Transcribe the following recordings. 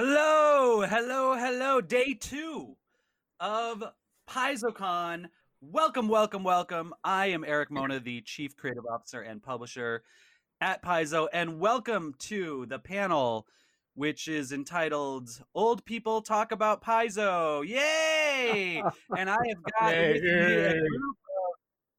Hello, hello, hello. Day two of PaizoCon. Welcome, welcome, welcome. I am Erik Mona, the Chief Creative Officer and Publisher at Paizo, and welcome to the panel, which is entitled "Old People Talk About Paizo." Yay! and I have got with me a group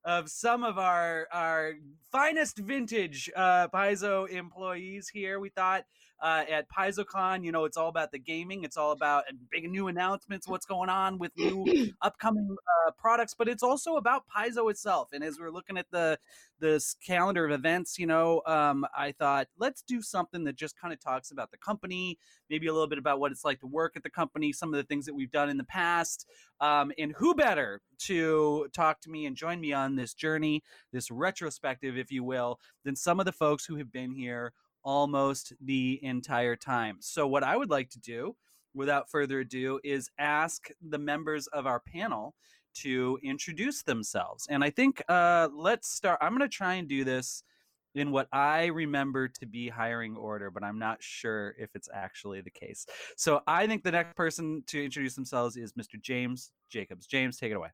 of, of some of our our finest vintage uh, Paizo employees here. We thought uh, at PaizoCon. You know, it's all about the gaming. It's all about big new announcements, what's going on with new upcoming uh, products, but it's also about Paizo itself. And as we're looking at the this calendar of events, you know, um, I thought let's do something that just kind of talks about the company, maybe a little bit about what it's like to work at the company, some of the things that we've done in the past, um, and who better to talk to me and join me on this journey, this retrospective, if you will, than some of the folks who have been here almost the entire time. So, what I would like to do, without further ado, is ask the members of our panel to introduce themselves. And I think uh, let's start. I'm going to try and do this in what I remember to be hiring order, but I'm not sure if it's actually the case. So I think the next person to introduce themselves is Mr. James Jacobs. James, take it away.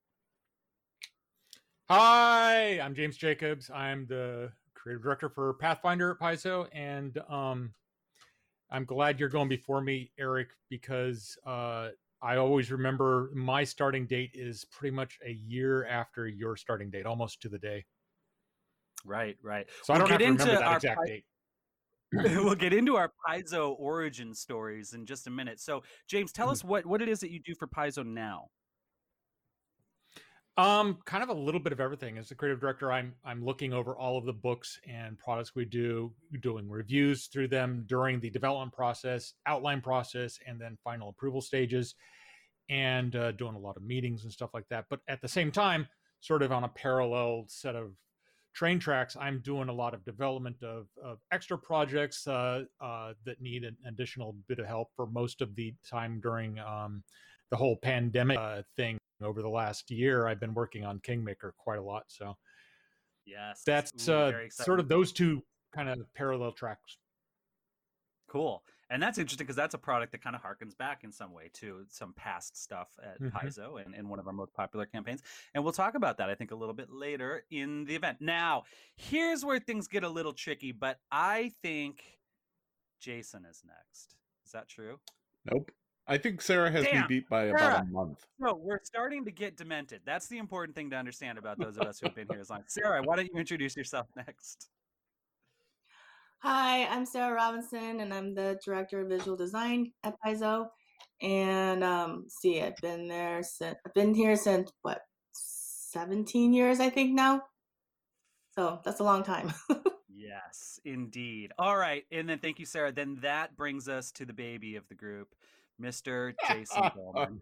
Hi, I'm James Jacobs. I'm the creative director for Pathfinder at Paizo, and um, I'm glad you're going before me, Erik, because uh, I always remember my starting date is pretty much a year after your starting date, almost to the day. Right, right. So we'll I don't have to remember that exact Pi- date. we'll get into our Paizo origin stories in just a minute. So, James, tell mm-hmm. us what what it is that you do for Paizo now. Um, kind of a little bit of everything. As the creative director, I'm I'm looking over all of the books and products we do, doing reviews through them during the development process, outline process, and then final approval stages, and uh, doing a lot of meetings and stuff like that. But at the same time, sort of on a parallel set of train tracks, I'm doing a lot of development of, of extra projects uh, uh, that need an additional bit of help for most of the time during um, the whole pandemic uh, thing over the last year i've been working on kingmaker quite a lot so yes that's Ooh, uh, sort of those two kind of parallel tracks cool and that's interesting because that's a product that kind of harkens back in some way to some past stuff at mm-hmm. Paizo and, and one of our most popular campaigns. And we'll talk about that, I think, a little bit later in the event. Now, here's where things get a little tricky, but I think Jason is next. Is that true? Nope. I think Sarah has Damn. me beat by Sarah. about a month. No, we're starting to get demented. That's the important thing to understand about those of us who have been here as long. Sarah, why don't you introduce yourself next? Hi, I'm Sarah Robinson, and I'm the director of visual design at Paizo. And um, see, I've been there since I've been here since what 17 years, I think now. So that's a long time. yes, indeed. All right, and then thank you, Sarah. Then that brings us to the baby of the group. Mr. Jason Bulmahn.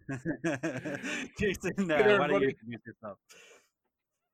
Jason, uh, why don't you introduce yourself?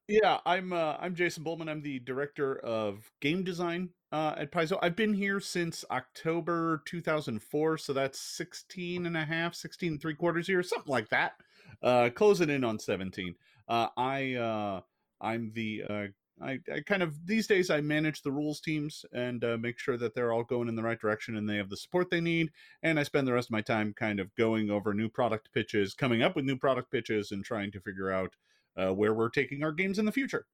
Yeah, I'm uh, I'm Jason Bulmahn. I'm the director of game design uh, at Paizo. I've been here since October 2004, so that's 16 and a half, 16 and three quarters years, something like that. Uh, closing in on 17. Uh, I uh, I'm the uh, I, I kind of these days I manage the rules teams and uh, make sure that they're all going in the right direction and they have the support they need. And I spend the rest of my time kind of going over new product pitches, coming up with new product pitches, and trying to figure out uh, where we're taking our games in the future.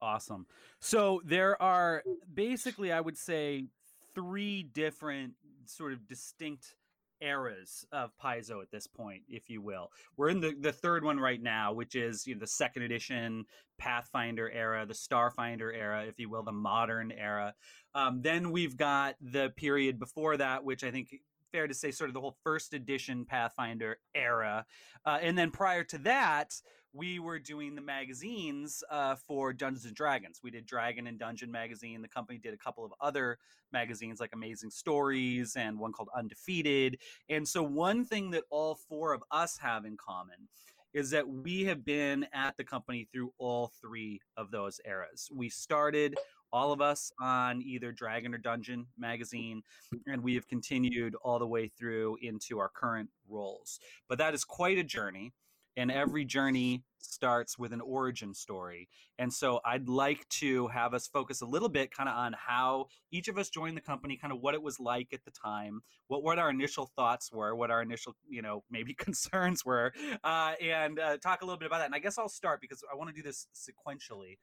Awesome. So there are basically, I would say, three different sort of distinct eras of Paizo at this point, if you will. We're in the, the third one right now, which is you know, the second edition Pathfinder era, the Starfinder era, if you will, the modern era. Um, then we've got the period before that, which I think fair to say sort of the whole first edition Pathfinder era. Uh, and then prior to that, we were doing the magazines uh, for Dungeons and Dragons. We did Dragon and Dungeon magazine. The company did a couple of other magazines like Amazing Stories and one called Undefeated. And so, one thing that all four of us have in common is that we have been at the company through all three of those eras. We started all of us on either Dragon or Dungeon magazine, and we have continued all the way through into our current roles. But that is quite a journey. And every journey starts with an origin story. And so I'd like to have us focus a little bit kind of on how each of us joined the company, kind of what it was like at the time, what what our initial thoughts were, what our initial, you know, maybe concerns were, uh, and uh, talk a little bit about that. And I guess I'll start because I want to do this sequentially.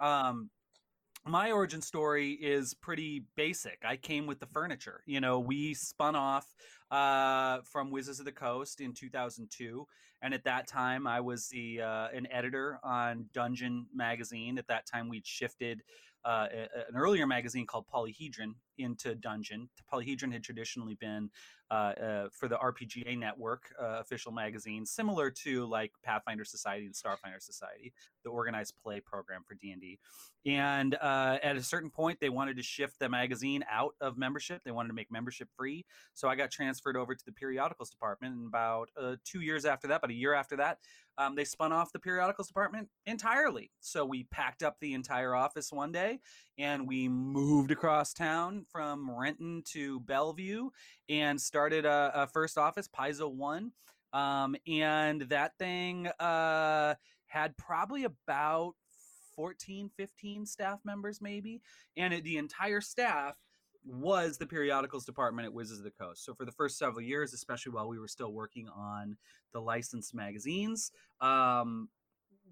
Um, my origin story is pretty basic. I came with the furniture. You know, we spun off uh, from Wizards of the Coast in 2002, and at that time, I was the uh, an editor on Dungeon magazine. At that time, we'd shifted uh, an earlier magazine called Polyhedron into Dungeon. Polyhedron had traditionally been uh, uh, for the RPGA Network uh, official magazine, similar to like Pathfinder Society and Starfinder Society, the organized play program for D and D. And uh, at a certain point, they wanted to shift the magazine out of membership. They wanted to make membership free. So I got transferred over to the periodicals department. And about uh, two years after that, about a year after that, um, they spun off the periodicals department entirely. So we packed up the entire office one day and we moved across town from Renton to Bellevue and started a, a first office, Paizo One. Um, and that thing uh, had probably about 14, 15 staff members, maybe. And it, the entire staff was the periodicals department at Wizards of the Coast. So for the first several years, especially while we were still working on the licensed magazines, um,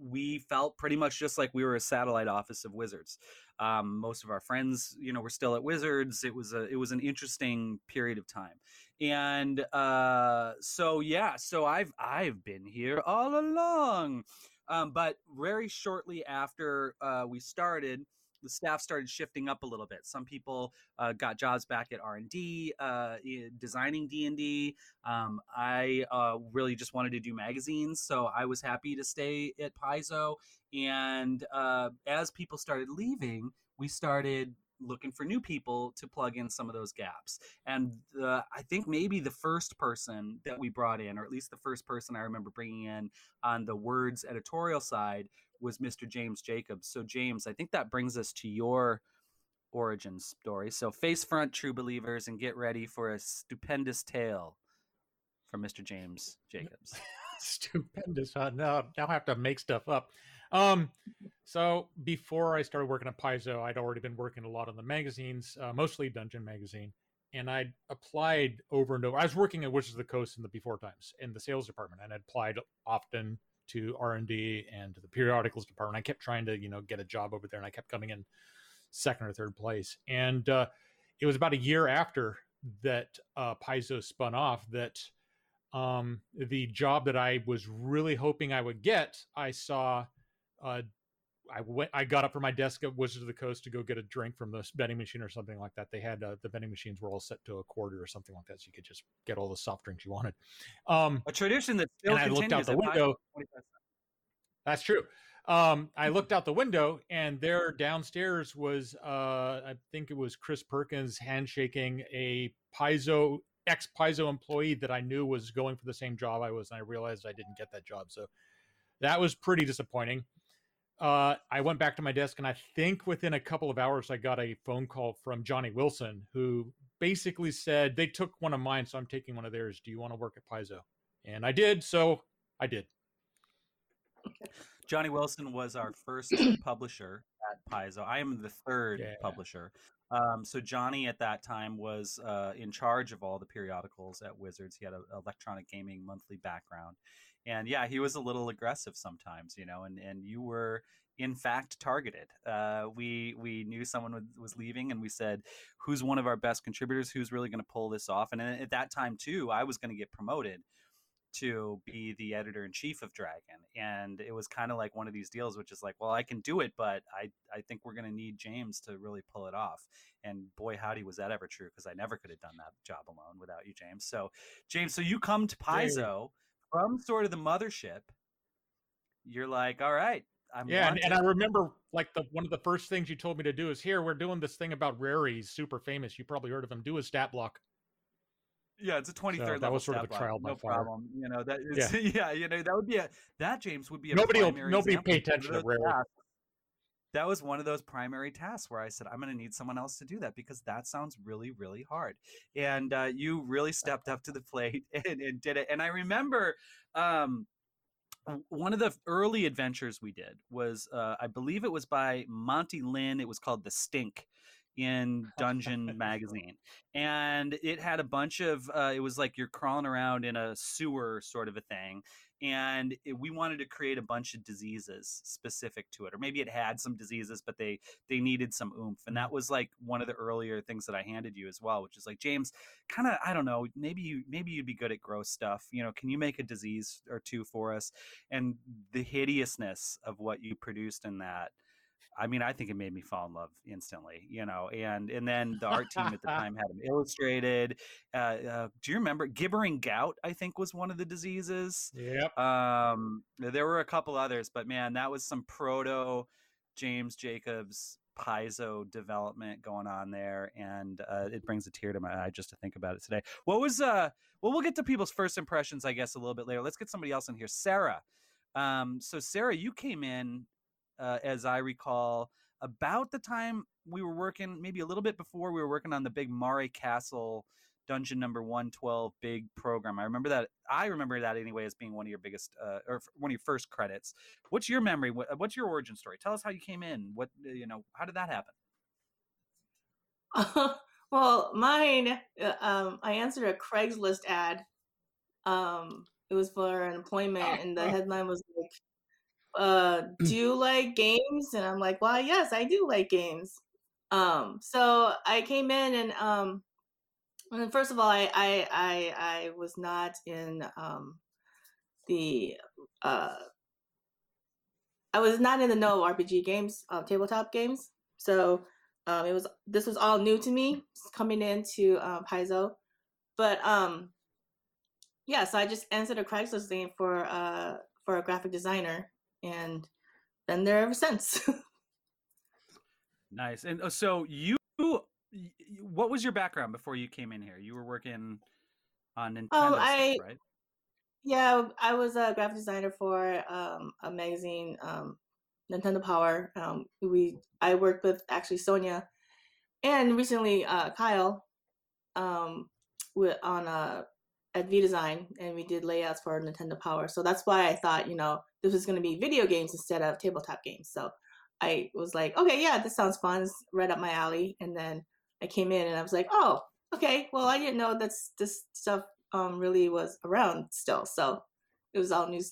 we felt pretty much just like we were a satellite office of Wizards. Um, most of our friends, you know, were still at Wizards. It was a it was an interesting period of time, and uh, so yeah, so I've I've been here all along. Um, but very shortly after uh, we started, the staff started shifting up a little bit. Some people uh, got jobs back at R and D, uh, designing D and D. Um, I uh, really just wanted to do magazines, so I was happy to stay at Paizo. And uh, as people started leaving, we started looking for new people to plug in some of those gaps. And the, I think maybe the first person that we brought in, or at least the first person I remember bringing in on the words editorial side, was Mr. James Jacobs. So, James, I think that brings us to your origin story. So, face front, true believers, and get ready for a stupendous tale from Mr. James Jacobs. stupendous. Huh? Now, now I have to make stuff up. Um, so before I started working at Paizo, I'd already been working a lot on the magazines, uh, mostly Dungeon Magazine, and I'd applied over and over. I was working at Wizards of the Coast in the before times in the sales department, and I'd applied often to r&d and to the periodicals department i kept trying to you know get a job over there and i kept coming in second or third place and uh, it was about a year after that uh, paizo spun off that um, the job that i was really hoping i would get i saw uh, I went. I got up from my desk at Wizards of the Coast to go get a drink from the vending machine or something like that. They had uh, the vending machines were all set to a quarter or something like that, so you could just get all the soft drinks you wanted. Um, a tradition that still and I looked out the window. That's true. Um, I looked out the window, and there downstairs was, uh, I think it was Chris Perkins handshaking a Paizo ex Paizo employee that I knew was going for the same job I was, and I realized I didn't get that job. So that was pretty disappointing uh, I went back to my desk, and I think within a couple of hours, I got a phone call from Johnny Wilson, who basically said they took one of mine, so I'm taking one of theirs. Do you want to work at Paizo? And I did, so I did. Johnny Wilson was our first publisher at Paizo. I am the third yeah. publisher. Um, so Johnny at that time was uh, in charge of all the periodicals at Wizards. He had an electronic gaming monthly background, and yeah, he was a little aggressive sometimes, you know. And and you were in fact targeted. Uh, we we knew someone was leaving, and we said, "Who's one of our best contributors? Who's really going to pull this off?" And at that time too, I was going to get promoted to be the editor in chief of Dragon, and it was kind of like one of these deals, which is like, well, I can do it, but I I think we're going to need James to really pull it off. And boy, howdy, was that ever true? Because I never could have done that job alone without you, James. So, James, so you come to Paizo from sort of the mothership. You're like, all right, I'm yeah, and, and, I remember like the one of the first things you told me to do is here we're doing this thing about Rary's super famous. You probably heard of him. Do a stat block. Yeah, it's a 23rd so. That was sort of a trial block. by no fire. problem. You know that. Is, yeah. yeah, you know that would be a that James would be a nobody will, nobody pay attention to Rary. That was one of those primary tasks where I said I'm going to need someone else to do that because that sounds really really hard. And uh, you really stepped up to the plate and, and did it. And I remember um, one of the early adventures we did was uh, I believe it was by Monty Lynn. It was called The Stink in Dungeon magazine, and it had a bunch of. Uh, it was like you're crawling around in a sewer sort of a thing, and it, we wanted to create a bunch of diseases specific to it, or maybe it had some diseases, but they they needed some oomph, and that was like one of the earlier things that I handed you as well, which is like James, kind of I don't know, maybe you maybe you'd be good at gross stuff, you know? Can you make a disease or two for us? And the hideousness of what you produced in that I mean, I think it made me fall in love instantly, you know. And and then the art team at the time had them illustrated. Uh, uh, do you remember gibbering gout? I think was one of the diseases. Yep. Um, there were a couple others, but man, that was some proto James Jacobs Paizo development going on there, and uh, it brings a tear to my eye just to think about it today. What was uh? Well, we'll get to people's first impressions, I guess, a little bit later. Let's get somebody else in here, Sarah. Um, so Sarah, you came in uh, as I recall, about the time we were working, maybe a little bit before we were working on the big Maure Castle dungeon number 112 big program. I remember that. I remember that anyway as being one of your biggest uh, or one of your first credits. What's your memory? What's your origin story? Tell us how you came in. What, uh, you know, how did that happen? Uh, well, mine, uh, um, I answered a Craigslist ad. Um, it was for an employment, and the headline was like, uh, do you like games? And I'm like, well, yes, I do like games. Um, so I came in and um, and first of all, I I I, I was not in um, the uh, I was not in the know RPG games, uh, tabletop games. So um, it was this was all new to me coming into uh, Paizo, but um, yeah. So I just answered a Craigslist thing for uh for a graphic designer, and been there ever since. nice. And uh, so you, what was your background before you came in here? You were working on Nintendo, oh, I, stuff, right? Yeah, I was a graphic designer for um, a magazine, um, Nintendo Power. Um, we I worked with actually Sonia, and recently uh, Kyle, um, with on uh, at V Design, and we did layouts for Nintendo Power. So that's why I thought, you know, this was going to be video games instead of tabletop games. So I was like, okay, yeah, this sounds fun. It's right up my alley. And then I came in and I was like, oh, okay. Well, I didn't know that this stuff um, really was around still. So it was all new,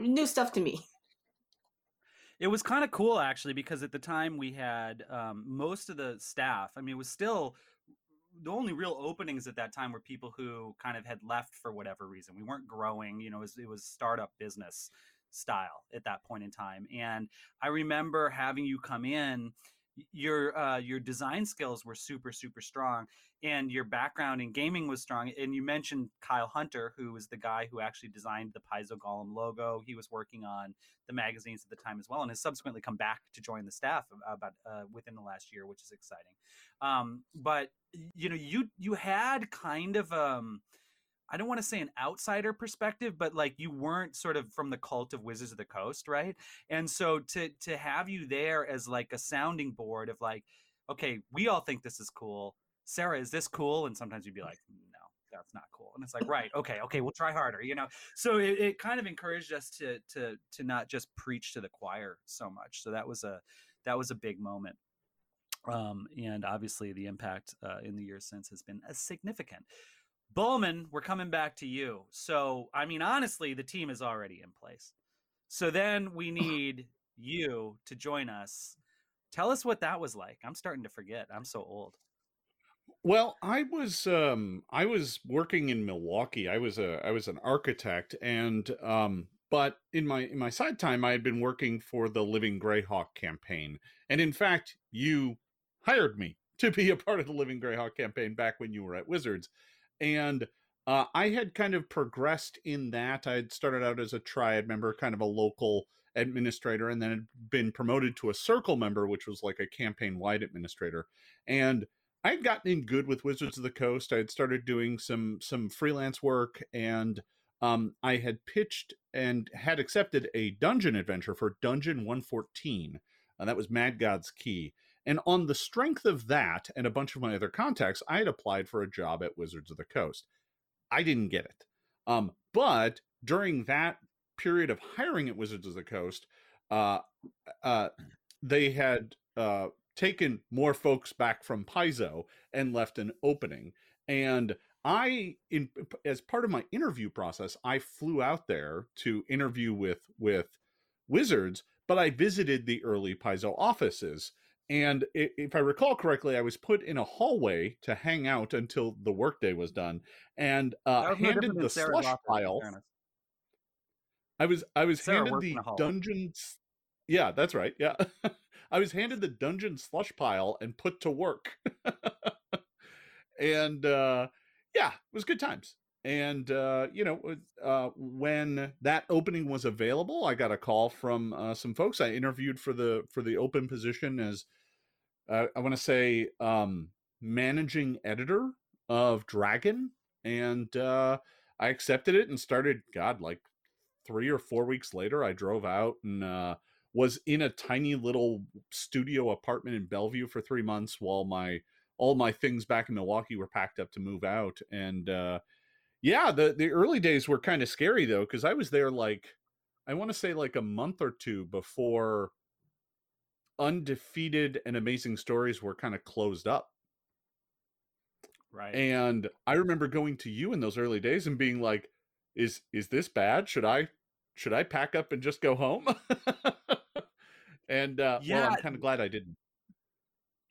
new stuff to me. It was kind of cool actually because at the time we had um, most of the staff. I mean, it was still the only real openings at that time were people who kind of had left for whatever reason. We weren't growing, you know, it was, it was startup business style at that point in time. And I remember having you come in your uh, your design skills were super super strong and your background in gaming was strong and you mentioned kyle hunter who was the guy who actually designed the paizo golem logo. He was working on the magazines at the time as well and has subsequently come back to join the staff about uh, within the last year which is exciting. Um, but you know you you had kind of um, I don't want to say an outsider perspective, but like you weren't sort of from the cult of Wizards of the Coast, right? And so to to have you there as like a sounding board of like, okay, we all think this is cool. Sarah, is this cool? And sometimes you'd be like, no, that's not cool. And it's like, right, okay, okay, we'll try harder, you know. So it, it kind of encouraged us to to to not just preach to the choir so much. So that was a that was a big moment. Um, and obviously the impact uh, in the years since has been significant. Bulmahn, we're coming back to you. So, I mean, honestly, the team is already in place. So then we need you to join us. Tell us what that was like. I'm starting to forget. I'm so old. Well, I was um I was working in Milwaukee. I was a I was an architect and um but in my in my side time I had been working for the Living Greyhawk campaign. And in fact, you hired me to be a part of the Living Greyhawk campaign back when you were at Wizards and uh, I had kind of progressed in that. I had started out as a triad member, kind of a local administrator, and then had been promoted to a circle member, which was like a campaign wide administrator. And I had gotten in good with Wizards of the Coast. I had started doing some some freelance work, and um, I had pitched and had accepted a dungeon adventure for Dungeon 114. Uh, that was Mad God's Key. And on the strength of that and a bunch of my other contacts, I had applied for a job at Wizards of the Coast. I didn't get it. Um, but during that period of hiring at Wizards of the Coast, uh, uh, they had uh, taken more folks back from Paizo and left an opening. And I, in as part of my interview process, I flew out there to interview with with Wizards, but I visited the early Paizo offices. And if I recall correctly, I was put in a hallway to hang out until the workday was done, and uh, was handed the slush pile. I was I was Sarah handed the dungeons. Yeah, that's right. Yeah, I was handed the dungeon slush pile and put to work, and uh, yeah, it was good times. And uh, you know, uh, when that opening was available, I got a call from uh, some folks. I interviewed for the for the open position as uh, I want to say um, managing editor of Dragon, and uh, I accepted it and started. God, like three or four weeks later, I drove out and uh, was in a tiny little studio apartment in Bellevue for three months while my all my things back in Milwaukee were packed up to move out. And yeah, the the early days were kind of scary though because I was there like I want to say like a month or two before undefeated and amazing stories were kind of closed up Right. and i remember going to you in those early days and being like is is this bad should i should i pack up and just go home and uh well Yeah. i'm kind of glad i didn't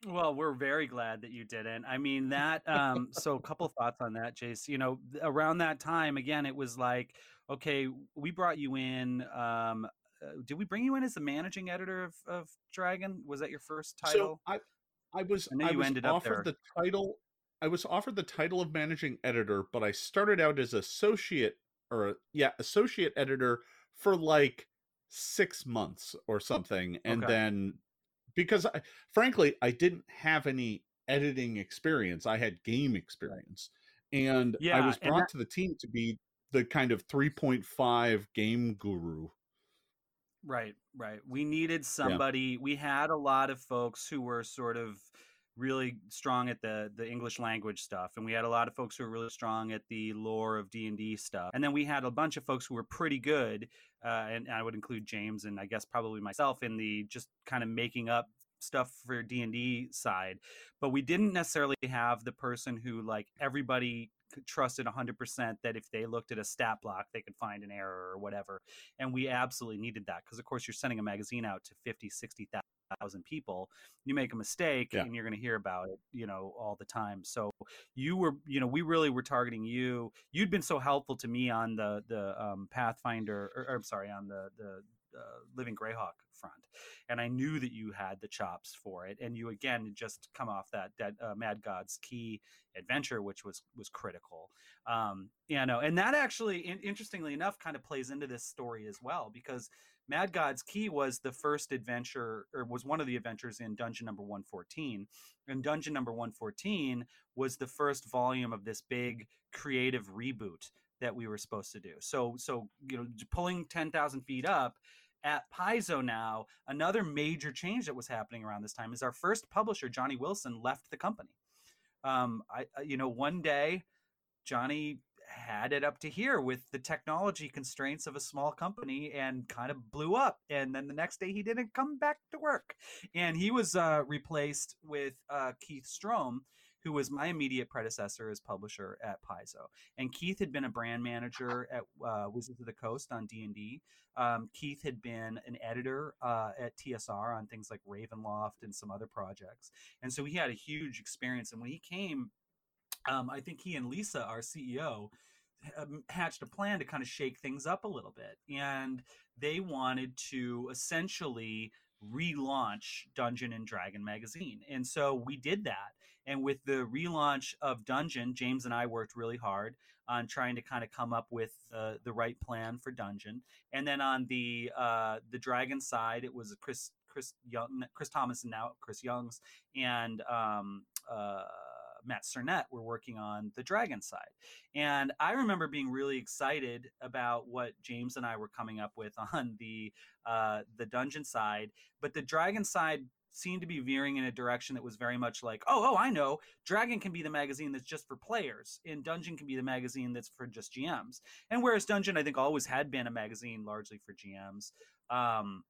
Well, we're very glad that you didn't. I mean that. Um, so, a couple thoughts on that, Jace. You know, around that time, again, it was like, okay, we brought you in. Um, uh, did we bring you in as the managing editor of, of Dragon? Was that your first title? so i i was I know i you was ended up offered there. the title i was offered the title of managing editor but i started out as associate or yeah associate editor for like six months or something and Okay. then because I, frankly i didn't have any editing experience i had game experience and i was brought that- to the team to be the kind of 3.5 game guru Right, right. We needed somebody. We had a lot of folks who were sort of really strong at the the English language stuff, and we had a lot of folks who were really strong at the lore of D and D stuff. And then we had a bunch of folks who were pretty good, uh, and I would include James and I guess probably myself in the just kind of making up stuff for D and D side. But we didn't necessarily have the person who like everybody trusted 100% that if they looked at a stat block they could find an error or whatever and we absolutely needed that because of course you're sending a magazine out to 50 60,000 people you make a mistake Yeah. and you're going to hear about it you know all the time. So you were you know we really were targeting you. You'd been so helpful to me on the the um, pathfinder or, or i'm sorry on the the uh, living greyhawk front and i knew that you had the chops for it and you again just come off that that uh, mad god's key adventure which was was critical. Um you know and that actually in, interestingly enough kind of plays into this story as well because mad god's key was the first adventure or was one of the adventures in dungeon number 114 and dungeon number 114 was the first volume of this big creative reboot that we were supposed to do so so you know pulling 10000 feet up at Paizo now, another major change that was happening around this time is our first publisher, Johnny Wilson, left the company. Um, I, you know, one day Johnny had it up to here with the technology constraints of a small company and kind of blew up. And then the next day he didn't come back to work. And he was uh, replaced with uh, Keith Strohm, who was my immediate predecessor as publisher at Paizo. And Keith had been a brand manager at uh, Wizards of the Coast on D&D. Um, Keith had been an editor uh, at TSR on things like Ravenloft and some other projects. And so he had a huge experience. And when he came, um, I think he and Lisa, our CEO, um, hatched a plan to kind of shake things up a little bit. And they wanted to essentially relaunch Dungeon and Dragon magazine. And so we did that. And with the relaunch of Dungeon, James and I worked really hard on trying to kind of come up with uh, the right plan for Dungeon. And then on the uh, the Dragon side, it was Chris Chris Young, Chris Thomas, and now Chris Youngs, and um, uh, Matt Sernett were working on the Dragon side. And I remember being really excited about what James and I were coming up with on the uh, the Dungeon side, but the Dragon side seemed to be veering in a direction that was very much like, oh, oh, I know, Dragon can be the magazine that's just for players, and Dungeon can be the magazine that's for just GMs. And whereas Dungeon, I think, always had been a magazine largely for GMs, um,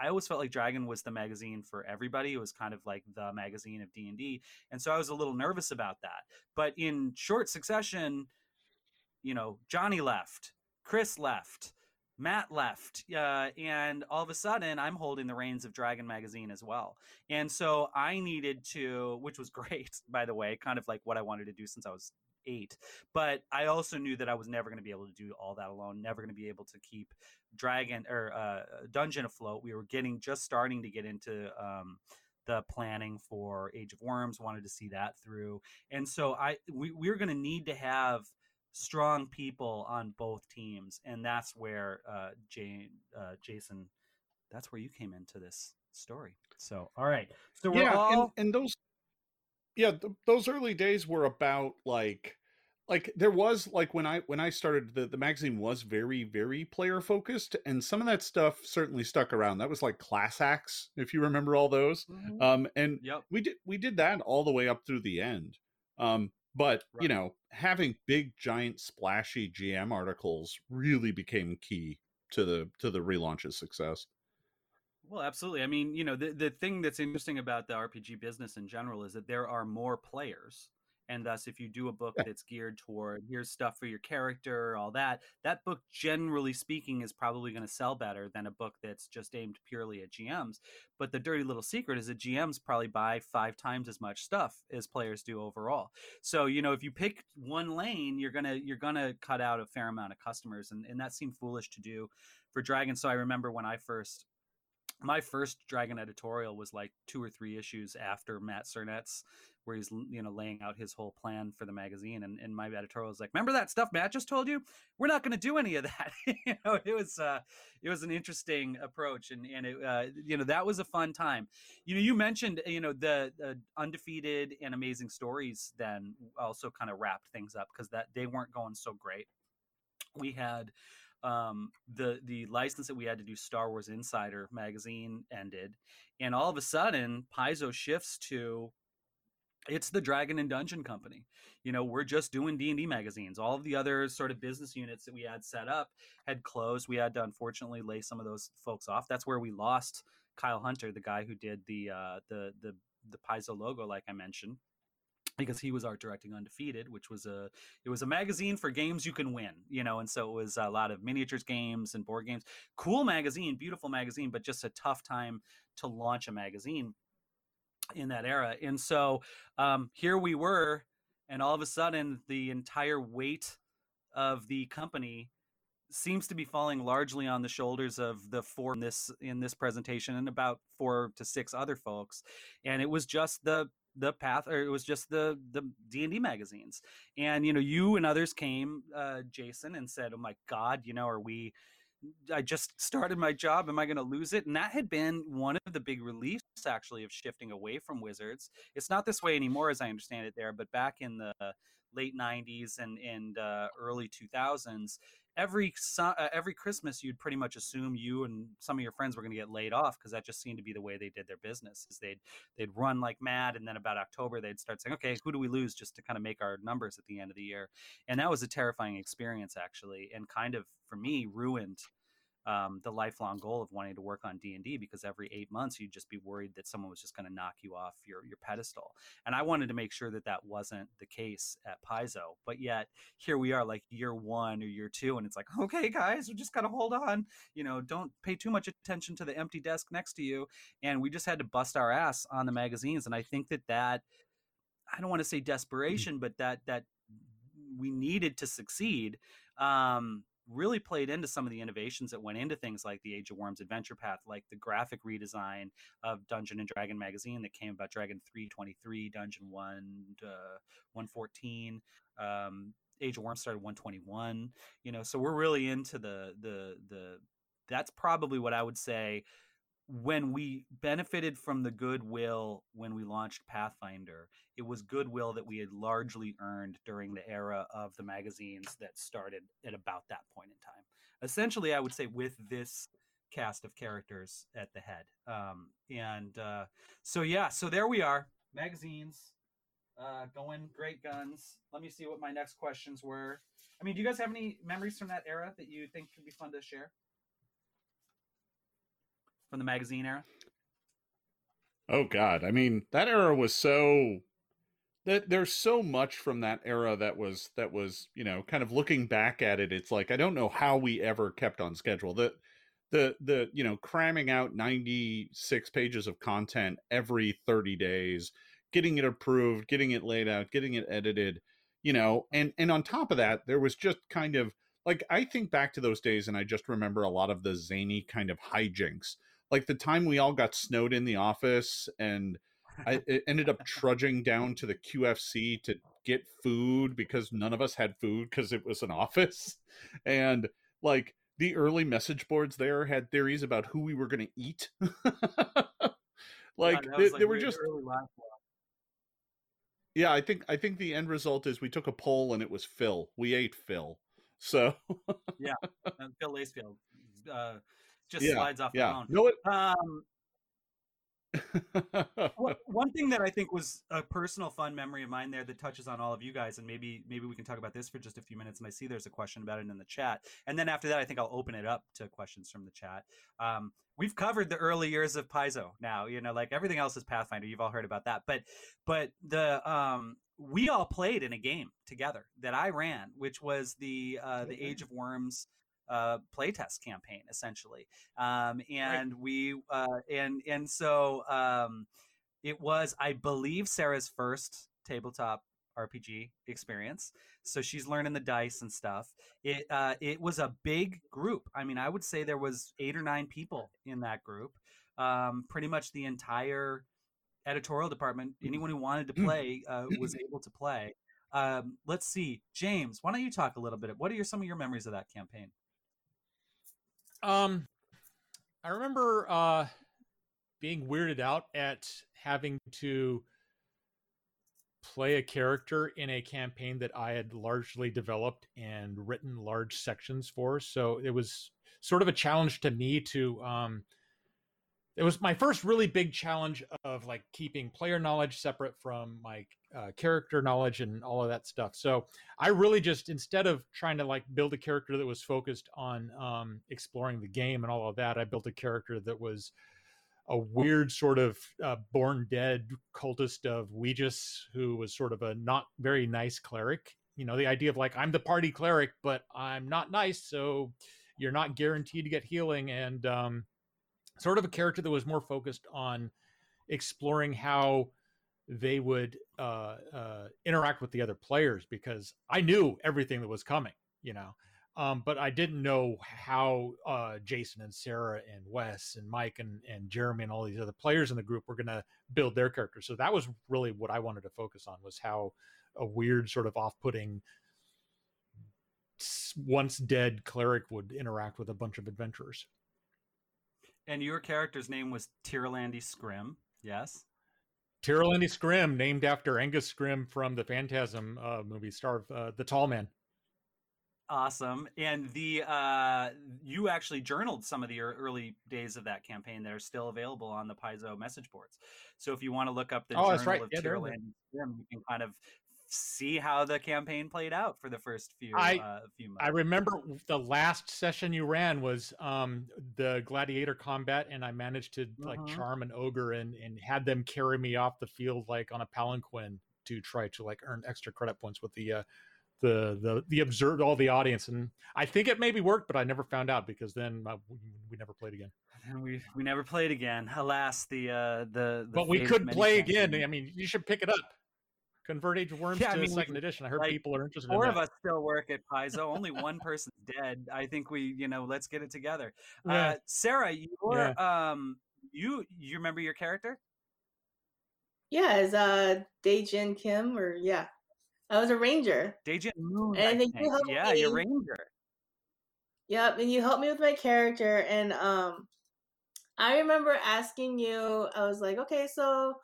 I always felt like Dragon was the magazine for everybody. It was kind of like the magazine of D and D, and so I was a little nervous about that. But in short succession, you know, Johnny left, Chris left, Matt left, uh, and all of a sudden I'm holding the reins of Dragon magazine as well. And so I needed to, which was great, by the way, kind of like what I wanted to do since I was eight. But I also knew that I was never going to be able to do all that alone. Never going to be able to keep Dragon or uh, Dungeon afloat. We were getting just starting to get into. Um, the planning for Age of Worms wanted to see that through, and so I we, we were going to need to have strong people on both teams, and that's where uh, Jane, uh, Jason, that's where you came into this story. So, all right, so we're yeah, all and, and those yeah th- those early days were about like like there was like when i when i started the, the magazine was very very player focused and some of that stuff certainly stuck around. That was like class acts if you remember all those. Mhm. um and yep, we did we did that all the way up through the end. Um but you know having big giant splashy gm articles really became key to the to the relaunch's success Well, absolutely. I mean, you know, the the thing that's interesting about the RPG business in general is that there are more players. And thus, if you do a book that's geared toward here's stuff for your character, all that, that book, generally speaking, is probably going to sell better than a book that's just aimed purely at GMs. But the dirty little secret is that GMs probably buy five times as much stuff as players do overall. So, you know, if you pick one lane, you're gonna you're gonna cut out a fair amount of customers, and, and that seemed foolish to do for Dragon. So I remember when I first my first Dragon editorial was like two or three issues after Matt Sernett's, where he's you know laying out his whole plan for the magazine, and, and my editorial was like, "Remember that stuff Matt just told you? We're not going to do any of that." you know, it was uh, it was an interesting approach, and and it uh, you know that was a fun time. You know, you mentioned you know the, the undefeated and amazing stories, then also kind of wrapped things up because that they weren't going so great. We had um, the the license that we had to do Star Wars Insider magazine ended, and all of a sudden Paizo shifts to it's the Dragon and Dungeon Company. You know, we're just doing D and D magazines. All of the other sort of business units that we had set up had closed. We had to unfortunately lay some of those folks off. That's where we lost Kyle Hunter, the guy who did the uh, the the the Paizo logo, like I mentioned because he was art directing undefeated which was a it was a magazine for games you can win you know and so it was a lot of miniatures games and board games. Cool magazine beautiful magazine but just a tough time to launch a magazine in that era. And so um, here we were and all of a sudden the entire weight of the company seems to be falling largely on the shoulders of the four in this in this presentation and about four to six other folks. And it was just the the path or it was just the the d&d magazines. And you know you and others came uh jason and said oh my god you know are we i just started my job am i going to lose it? And that had been one of the big reliefs actually of shifting away from wizards. It's not this way anymore as i understand it there but back in the late 90s and and uh, early 2000s every uh, every Christmas you'd pretty much assume you and some of your friends were going to get laid off because that just seemed to be the way they did their business. Is they'd they'd run like mad, and then about October they'd start saying, "Okay, who do we lose?" just to kind of make our numbers at the end of the year. And that was a terrifying experience actually, and kind of for me ruined. Um, the lifelong goal of wanting to work on D and D because every eight months you'd just be worried that someone was just going to knock you off your your pedestal, and I wanted to make sure that that wasn't the case at Paizo. But yet here we are like year one or year two and it's like okay guys we just gotta hold on. You know don't pay too much attention to the empty desk next to you. And we just had to bust our ass on the magazines and i think that that i don't want to say desperation but that that we needed to succeed um really played into some of the innovations that went into things like the Age of Worms Adventure Path, like the graphic redesign of Dungeon and Dragon magazine that came about Dragon 323, Dungeon 1, uh, 114. Um, Age of Worms started 121. You know, so we're really into the the the. That's probably what I would say when we benefited from the goodwill when we launched Pathfinder, it was goodwill that we had largely earned during the era of the magazines that started at about that point in time. Essentially, I would say with this cast of characters at the head. Um, and uh, so yeah, so there we are. Magazines, uh, going great guns. Let me see what my next questions were. I mean, do you guys have any memories from that era that you think could be fun to share? From the magazine era? Oh God, I mean that era was so that there's so much from that era that was that was you know kind of looking back at it it's like i don't know how we ever kept on schedule the the the you know cramming out 96 pages of content every 30 days getting it approved getting it laid out getting it edited you know and and on top of that there was just kind of like i think back to those days and i just remember a lot of the zany kind of hijinks like the time we all got snowed in the office and I ended up trudging down to the QFC to get food because none of us had food because it was an office. And like the early message boards there had theories about who we were going to eat. like, Yeah, they, was, they were just early last one. yeah, I think I think the end result is we took a poll and it was Phil. We ate Phil. So Uh, Phil Lacefield uh, just Yeah, slides off the yeah. phone. No it Um, One- one thing that I think was a personal fun memory of mine there that touches on all of you guys, and maybe maybe we can talk about this for just a few minutes. And I see there's a question about it in the chat, and then after that, I think I'll open it up to questions from the chat. Um, we've covered the early years of Paizo now. You know, like everything else is Pathfinder. You've all heard about that, but but the um, we all played in a game together that I ran, which was the uh, the Age of Worms uh, playtest campaign, essentially. Um, and we uh, and and so um, it was i believe sarah's first tabletop rpg experience. So she's learning the dice and stuff. It uh, it was a big group. I mean i would say there was eight or nine people in that group. Um, pretty much the entire editorial department anyone who wanted to play uh, was able to play. Um, let's see. James why don't you talk a little bit what are your, some of your memories of that campaign Um, I remember uh, being weirded out at having to play a character in a campaign that I had largely developed and written large sections for. So it was sort of a challenge to me to. Um, it was my first really big challenge of like keeping player knowledge separate from my uh, character knowledge and all of that stuff. So I really just instead of trying to like build a character that was focused on um, exploring the game and all of that, I built a character that was a weird sort of uh, born dead cultist of Wee Jas, who was sort of a not very nice cleric. You know, the idea of like I'm the party cleric, but I'm not nice, so you're not guaranteed to get healing, and um, sort of a character that was more focused on exploring how they would uh, uh, interact with the other players because I knew everything that was coming, you know. Um, but I didn't know how uh, Jason and Sarah and Wes and Mike and, and Jeremy and all these other players in the group were going to build their characters. So that was really what I wanted to focus on was how a weird sort of off-putting once dead cleric would interact with a bunch of adventurers. and your character's name was Tirlandi Scrim yes Tirlandi Scrim, named after Angus Scrimm from the Phantasm uh, movie, star of uh, the Tall Man. Awesome. And the uh you actually journaled some of the early days of that campaign that are still available on the Paizo message boards. So if you want to look up the Oh, journal right. of Yeah, they're in there. Tyrell and Jim, you can kind of see how the campaign played out for the first few I- uh, few months. I remember the last session you ran was um, the gladiator combat, and I managed to like Mhm. charm an ogre and and had them carry me off the field like on a palanquin to try to like earn extra credit points with the uh, the the the observed all the audience, and I think it maybe worked, but I never found out because then uh, we, we never played again. and we we never played again. Alas, the uh the, the but we could play again. I mean, you should pick it up. Convert Age of Worms Yeah, I to mean, second edition. I heard like, people are interested Four in of us still work at Paizo. Only one person's dead. I think we, you know, let's get it together. Yeah. Uh, Sarah, your um, you you remember your character? Yeah, as uh Daejin Kim or yeah. I was a ranger. Dejin Moon. And I then you think. helped Yeah, your me. ranger. Yep, and you helped me with my character and um I remember asking you, I was like, okay, so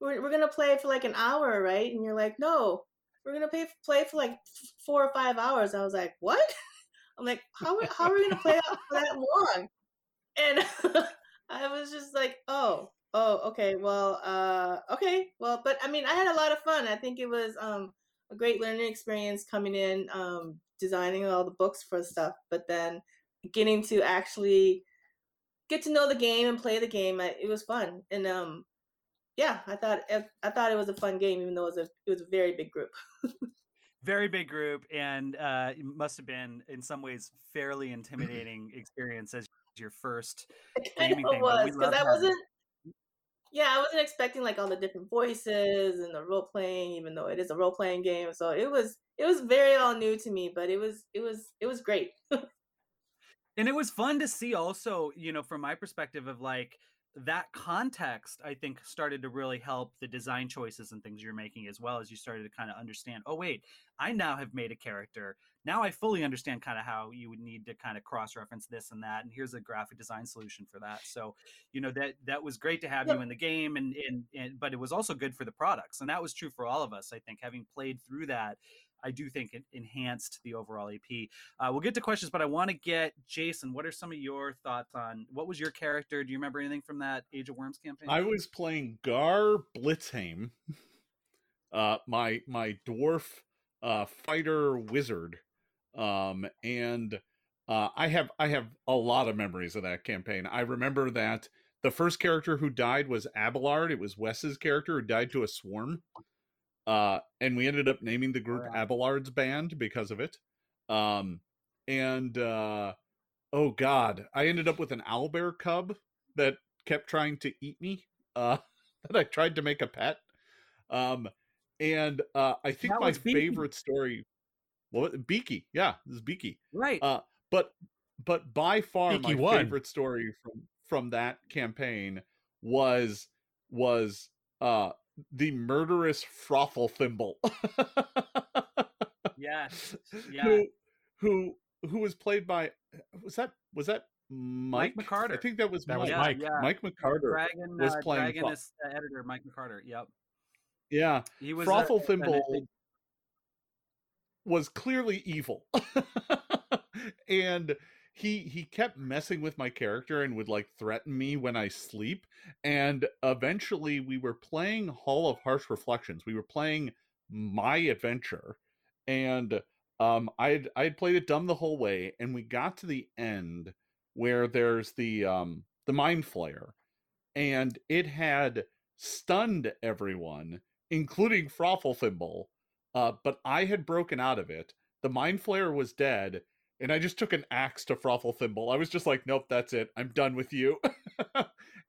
we're, we're gonna play for like an hour, right? And you're like, no, we're gonna play play for like four or five hours. I was like, what? I'm like, how how are we gonna play out for that long? and I was just like, oh, oh, okay, well, uh, okay, well, but I mean, I had a lot of fun. I think it was um a great learning experience coming in, um, designing all the books for stuff, but then getting to actually get to know the game and play the game. I, it was fun, and um, yeah, I thought I thought it was a fun game, even though it was a it was a very big group. very big group, and uh, it must have been in some ways fairly intimidating experience as your first gaming thing. was because I wasn't. Yeah, I wasn't expecting like all the different voices and the role playing, even though it is a role playing game. So it was it was very all new to me, but it was it was it was great. and it was fun to see also, you know, from my perspective of like that context i think started to really help the design choices and things you're making as well as you started to kind of understand oh wait i now have made a character. Now i fully understand kind of how you would need to kind of cross reference this and that and here's a graphic design solution for that. So you know that that was great to have you in the game and, and and but it was also good for the products and that was true for all of us i think having played through that I do think it enhanced the overall AP. Uh, we'll get to questions, but I want to get Jason. What are some of your thoughts on what was your character? Do you remember anything from that Age of Worms campaign? I was playing Gar Blitzheim, uh, my my dwarf uh, fighter wizard, um, and uh, I have I have a lot of memories of that campaign. I remember that the first character who died was Abelard. It was Wes's character who died to a swarm. Uh, and we ended up naming the group Abelard's Band because of it. Um, and uh, oh god, I ended up with an owlbear cub that kept trying to eat me. Uh, that I tried to make a pet. Um, and uh, I think that my favorite story, well, Beaky, yeah, this is Beaky, right? Uh, but but by far Beaky my won. favorite story from from that campaign was was uh the murderous Frothel Thimble. yes. Yeah. Who, who who was played by was that was that Mike, Mike McArtor? I think that was that Mike. was Mike. Yeah. Mike McArtor Dragon, was uh, playing Dragon is, uh, editor Mike McArtor. Yep. Yeah. He was Frothel Thimble was clearly evil. and he he kept messing with my character and would like threaten me when I sleep. And eventually we were playing Hall of Harsh Reflections. We were playing my adventure. And um I had I had played it dumb the whole way, and we got to the end where there's the um the mind flayer, and it had stunned everyone, including Frothel Thimble. Uh, but I had broken out of it. The mind flayer was dead, and I just took an axe to Frothel Thimble. I was just like, nope, that's it. I'm done with you.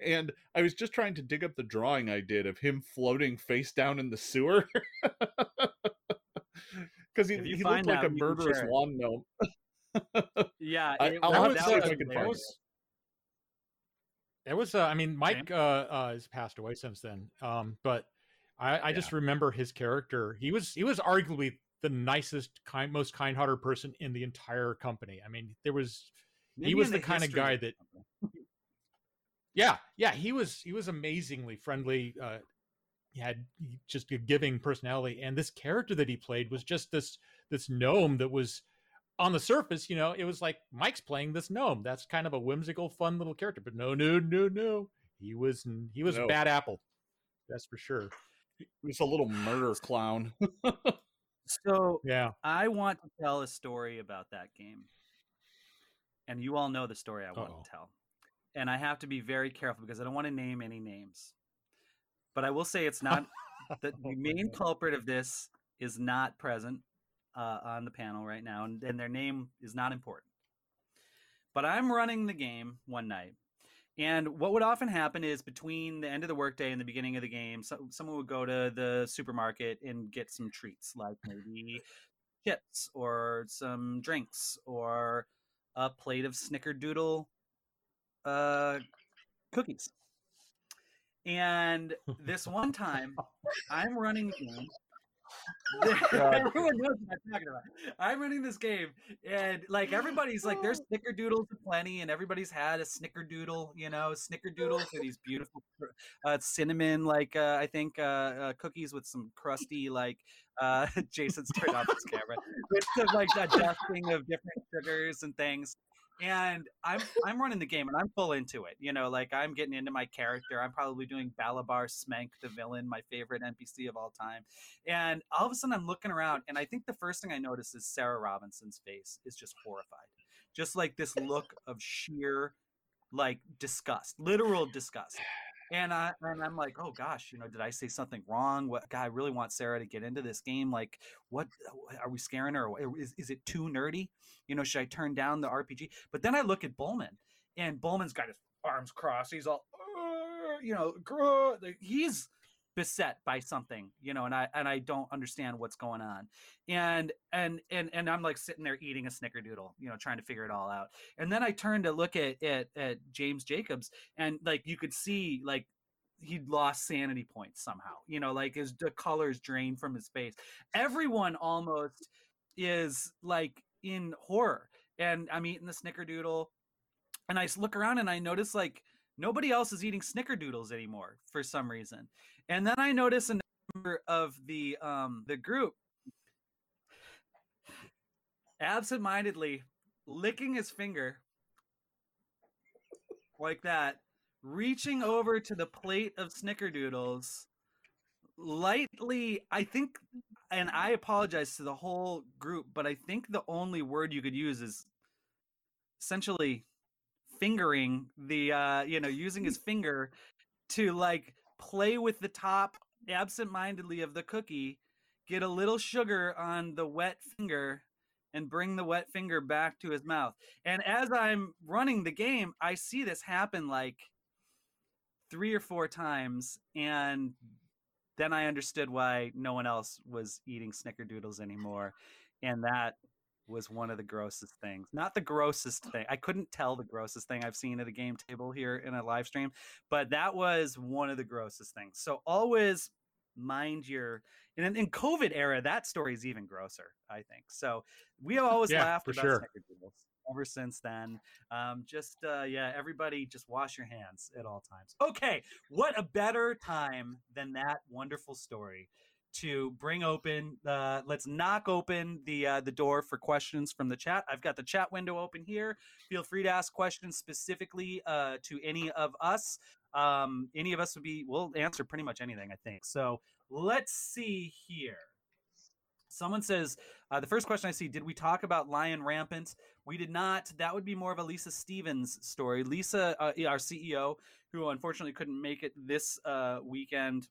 and I was just trying to dig up the drawing I did of him floating face down in the sewer. Because he, he looked like a murderous lawn gnome. yeah, I, will have to see if I can find was, it. It was, uh, I mean, Mike uh, uh, has passed away since then. Um, but I, I yeah. just remember his character. He was he was arguably the nicest, kind, most kind-hearted person in the entire company. I mean, there was Maybe he was the, the kind of guy that. yeah, yeah, he was he was amazingly friendly. Uh, he had just a giving personality, and this character that he played was just this this gnome that was on the surface, you know, it was like Mike's playing this gnome. That's kind of a whimsical, fun little character. But no, no, no, no. He was he was no. bad apple. That's for sure. He was a little murder clown. So yeah, I want to tell a story about that game, and you all know the story I want Uh-oh. to tell, and I have to be very careful because I don't want to name any names. But I will say it's not the, the main culprit of this is not present uh, on the panel right now, and, and their name is not important. But I'm running the game one night, and what would often happen is between the end of the workday and the beginning of the game, so, someone would go to the supermarket and get some treats, like maybe chips or some drinks or a plate of snickerdoodle uh, cookies. And this one time, I'm running the game Everyone knows what I'm talking about. I'm running this game, and like everybody's like, there's snickerdoodles plenty, and everybody's had a snickerdoodle, you know, snickerdoodles are these beautiful uh, cinnamon, like uh, I think uh, uh, cookies with some crusty, like uh, Jason's turned off his camera, with some, like a dusting of different sugars and things. And I'm I'm running the game and I'm full into it. You know, like I'm getting into my character. I'm probably doing Balabar Smenk, the villain, my favorite NPC of all time. And all of a sudden I'm looking around and I think the first thing I notice is Sarah Robinson's face is just horrified. Just like this look of sheer like disgust, literal disgust. And I and I'm like, oh gosh, you know, did I say something wrong? What I really want Sarah to get into this game. Like, what uh, are we scaring her? Is is it too nerdy? You know, should I turn down the RPG? But then I look at Bulmahn, and Bulmahn's got his arms crossed. He's all, you know, he's beset by something you know and i and i don't understand what's going on. And and and and i'm like sitting there eating a snickerdoodle you know trying to figure it all out. And then i turned to look at at, at james jacobs and like you could see like he'd lost sanity points somehow you know like his the colors drained from his face. Everyone almost is like in horror and i'm eating the snickerdoodle and i look around and i notice like nobody else is eating snickerdoodles anymore for some reason. And then I notice a member of the um the group absentmindedly licking his finger like that, reaching over to the plate of snickerdoodles, lightly, I think, and I apologize to the whole group, but I think the only word you could use is essentially fingering the, uh, you know, using his finger to like play with the top absentmindedly of the cookie, get a little sugar on the wet finger, and bring the wet finger back to his mouth. And as I'm running the game, I see this happen like three or four times. And then I understood why no one else was eating snickerdoodles anymore. And that was one of the grossest things. Not the grossest thing. I couldn't tell the grossest thing I've seen at a game table here in a live stream, but that was one of the grossest things. So always mind your in in COVID era, that story is even grosser, I think. So we have always yeah, laughed about sure. ever since then. Um, just uh, yeah, everybody just wash your hands at all times. Okay, what a better time than that wonderful story to bring open uh, let's knock open the uh, the door for questions from the chat. I've got the chat window open here. Feel free to ask questions specifically uh, to any of us. Um, any of us would be we'll answer pretty much anything i think. So let's see here. Someone says uh, the first question i see did we talk about lion rampant? We did not. That would be more of a lisa stevens story. Lisa uh, our ceo who unfortunately couldn't make it this uh, weekend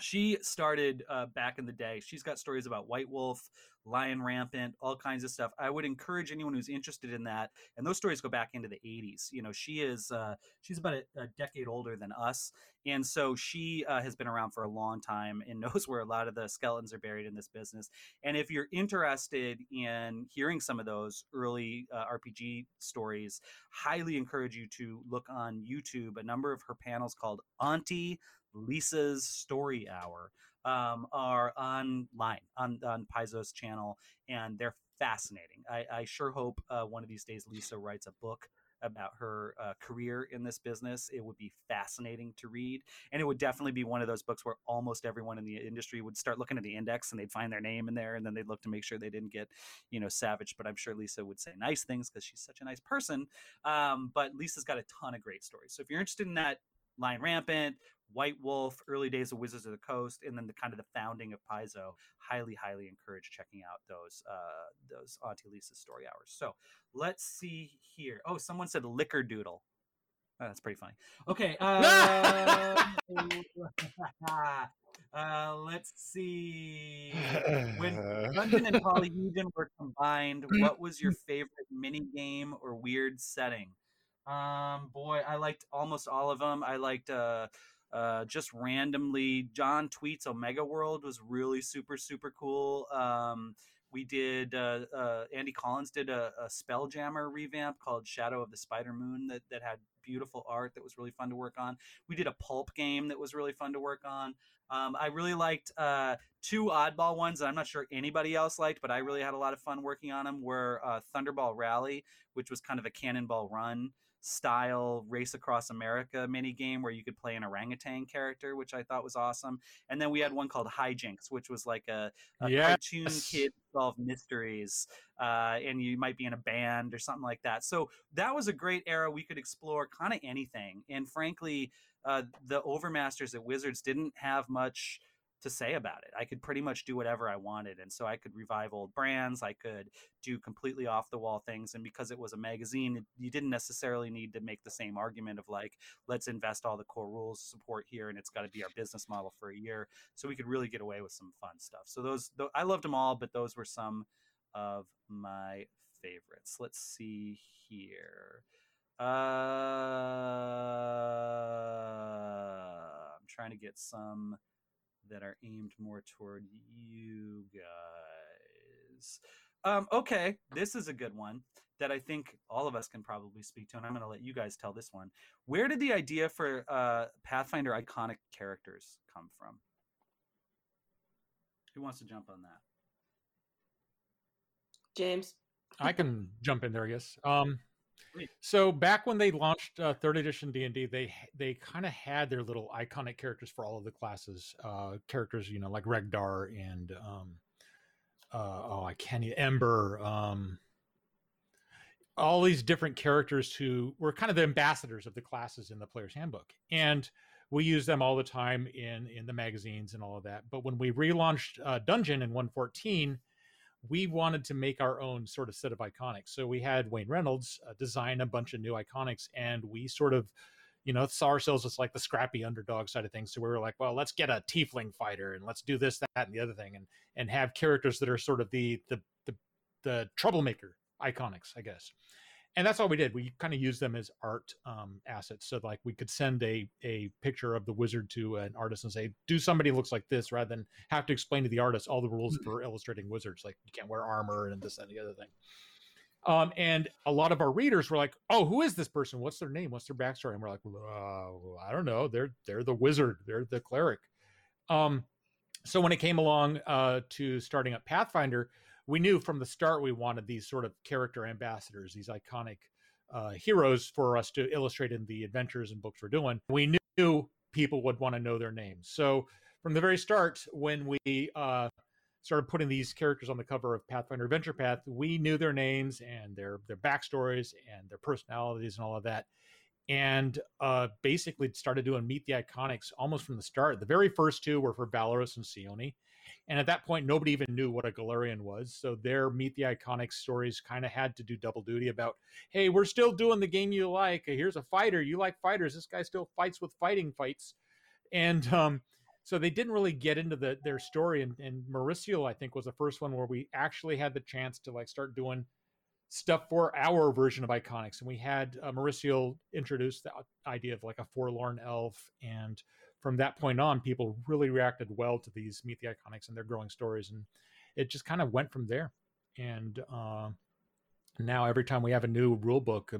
she started uh, back in the day. She's got stories about White Wolf, Lion Rampant, all kinds of stuff. I would encourage anyone who's interested in that. And those stories go back into the 80s. You know, she is uh, she's about a, a, decade older than us, and so she uh, has been around for a long time and knows where a lot of the skeletons are buried in this business. And if you're interested in hearing some of those early uh, RPG stories, highly encourage you to look on YouTube. A number of her panels called Auntie Lisa's Story Hour um, are online on, on Paizo's channel, and they're fascinating. I, I sure hope uh, one of these days Lisa writes a book about her uh, career in this business. It would be fascinating to read. And it would definitely be one of those books where almost everyone in the industry would start looking at the index and they'd find their name in there and then they'd look to make sure they didn't get, you know, savaged. But I'm sure Lisa would say nice things because she's such a nice person. Um, but Lisa's got a ton of great stories. So if you're interested in that, Lion Rampant, White Wolf, early days of Wizards of the Coast, and then the kind of the founding of Paizo. Highly, highly encourage checking out those uh, those Auntie Lisa's story hours. So let's see here. Oh, someone said Liquor Doodle. Oh, that's pretty funny. Okay. Uh, uh, let's see. When Dungeon and Polyhedron were combined, what was your favorite mini game or weird setting? Um, boy, I liked almost all of them. I liked uh, uh, just randomly. John Tweet's Omega World was really super super cool. Um, we did uh, uh, Andy Collins did a, a Spelljammer revamp called Shadow of the Spider Moon that that had beautiful art that was really fun to work on. We did a pulp game that was really fun to work on. Um, I really liked uh, two oddball ones that I'm not sure anybody else liked, but I really had a lot of fun working on them. Were uh, Thunderball Rally, which was kind of a cannonball run style race across America mini game where you could play an orangutan character, which I thought was awesome. And then we had one called Hijinks, which was like a, a Yes. cartoon kid solve mysteries, uh, and you might be in a band or something like that. So that was a great era. We could explore kind of anything. And frankly, uh, the Overmasters at Wizards didn't have much to say about it. I could pretty much do whatever I wanted. And so I could revive old brands, I could do completely off the wall things. And because it was a magazine, you didn't necessarily need to make the same argument of like, let's invest all the core rules support here and it's got to be our business model for a year. So we could really get away with some fun stuff. So those, th- I loved them all, but those were some of my favorites. Let's see here. Uh, I'm trying to get some that are aimed more toward you guys. Um, okay, this is a good one that I think all of us can probably speak to, and I'm going to let you guys tell this one. Where did the idea for uh, Pathfinder iconic characters come from? Who wants to jump on that? James. I can jump in there, I guess. Um, Please. So back when they launched uh, third edition D and D, they they kind of had their little iconic characters for all of the classes. Uh, characters, you know, like Regdar and um, uh, oh, I can't e- Ember. Um, all these different characters who were kind of the ambassadors of the classes in the player's handbook, and we use them all the time in in the magazines and all of that. But when we relaunched uh, Dungeon in 114 we wanted to make our own sort of set of iconics. So we had Wayne Reynolds uh, design a bunch of new iconics, and we sort of, you know, saw ourselves as like the scrappy underdog side of things. So we were like, well, let's get a tiefling fighter, and let's do this, that, and the other thing, and and have characters that are sort of the the the, the troublemaker iconics, I guess. And that's all we did. We kind of used them as art um, assets. So like we could send a a picture of the wizard to an artist and say, "Do somebody looks like this," rather than have to explain to the artist all the rules for illustrating wizards, like you can't wear armor and this and the other thing. Um, and a lot of our readers were like, "Oh, who is this person? What's their name? What's their backstory?" And we're like, uh, "I don't know. They're they're the wizard. They're the cleric." Um, so when it came along uh, to starting up Pathfinder, we knew from the start we wanted these sort of character ambassadors, these iconic uh, heroes for us to illustrate in the adventures and books we're doing. We knew people would want to know their names. So from the very start, when we uh, started putting these characters on the cover of Pathfinder Adventure Path, we knew their names and their their backstories and their personalities and all of that. And uh, basically started doing Meet the Iconics almost from the start. The very first two were for Valeros and Seoni. And at that point, nobody even knew what a Golarion was. So their Meet the Iconics stories kind of had to do double duty about, hey, we're still doing the game you like. Here's a fighter. You like fighters. This guy still fights with fighting fights. And um, so they didn't really get into the, their story. And, and Merisiel, I think, was the first one where we actually had the chance to like start doing stuff for our version of Iconics. And we had uh, Merisiel introduce the idea of like a forlorn elf and from that point on, people really reacted well to these Meet the Iconics and their growing stories, and it just kind of went from there. And uh, now, every time we have a new rule book, uh,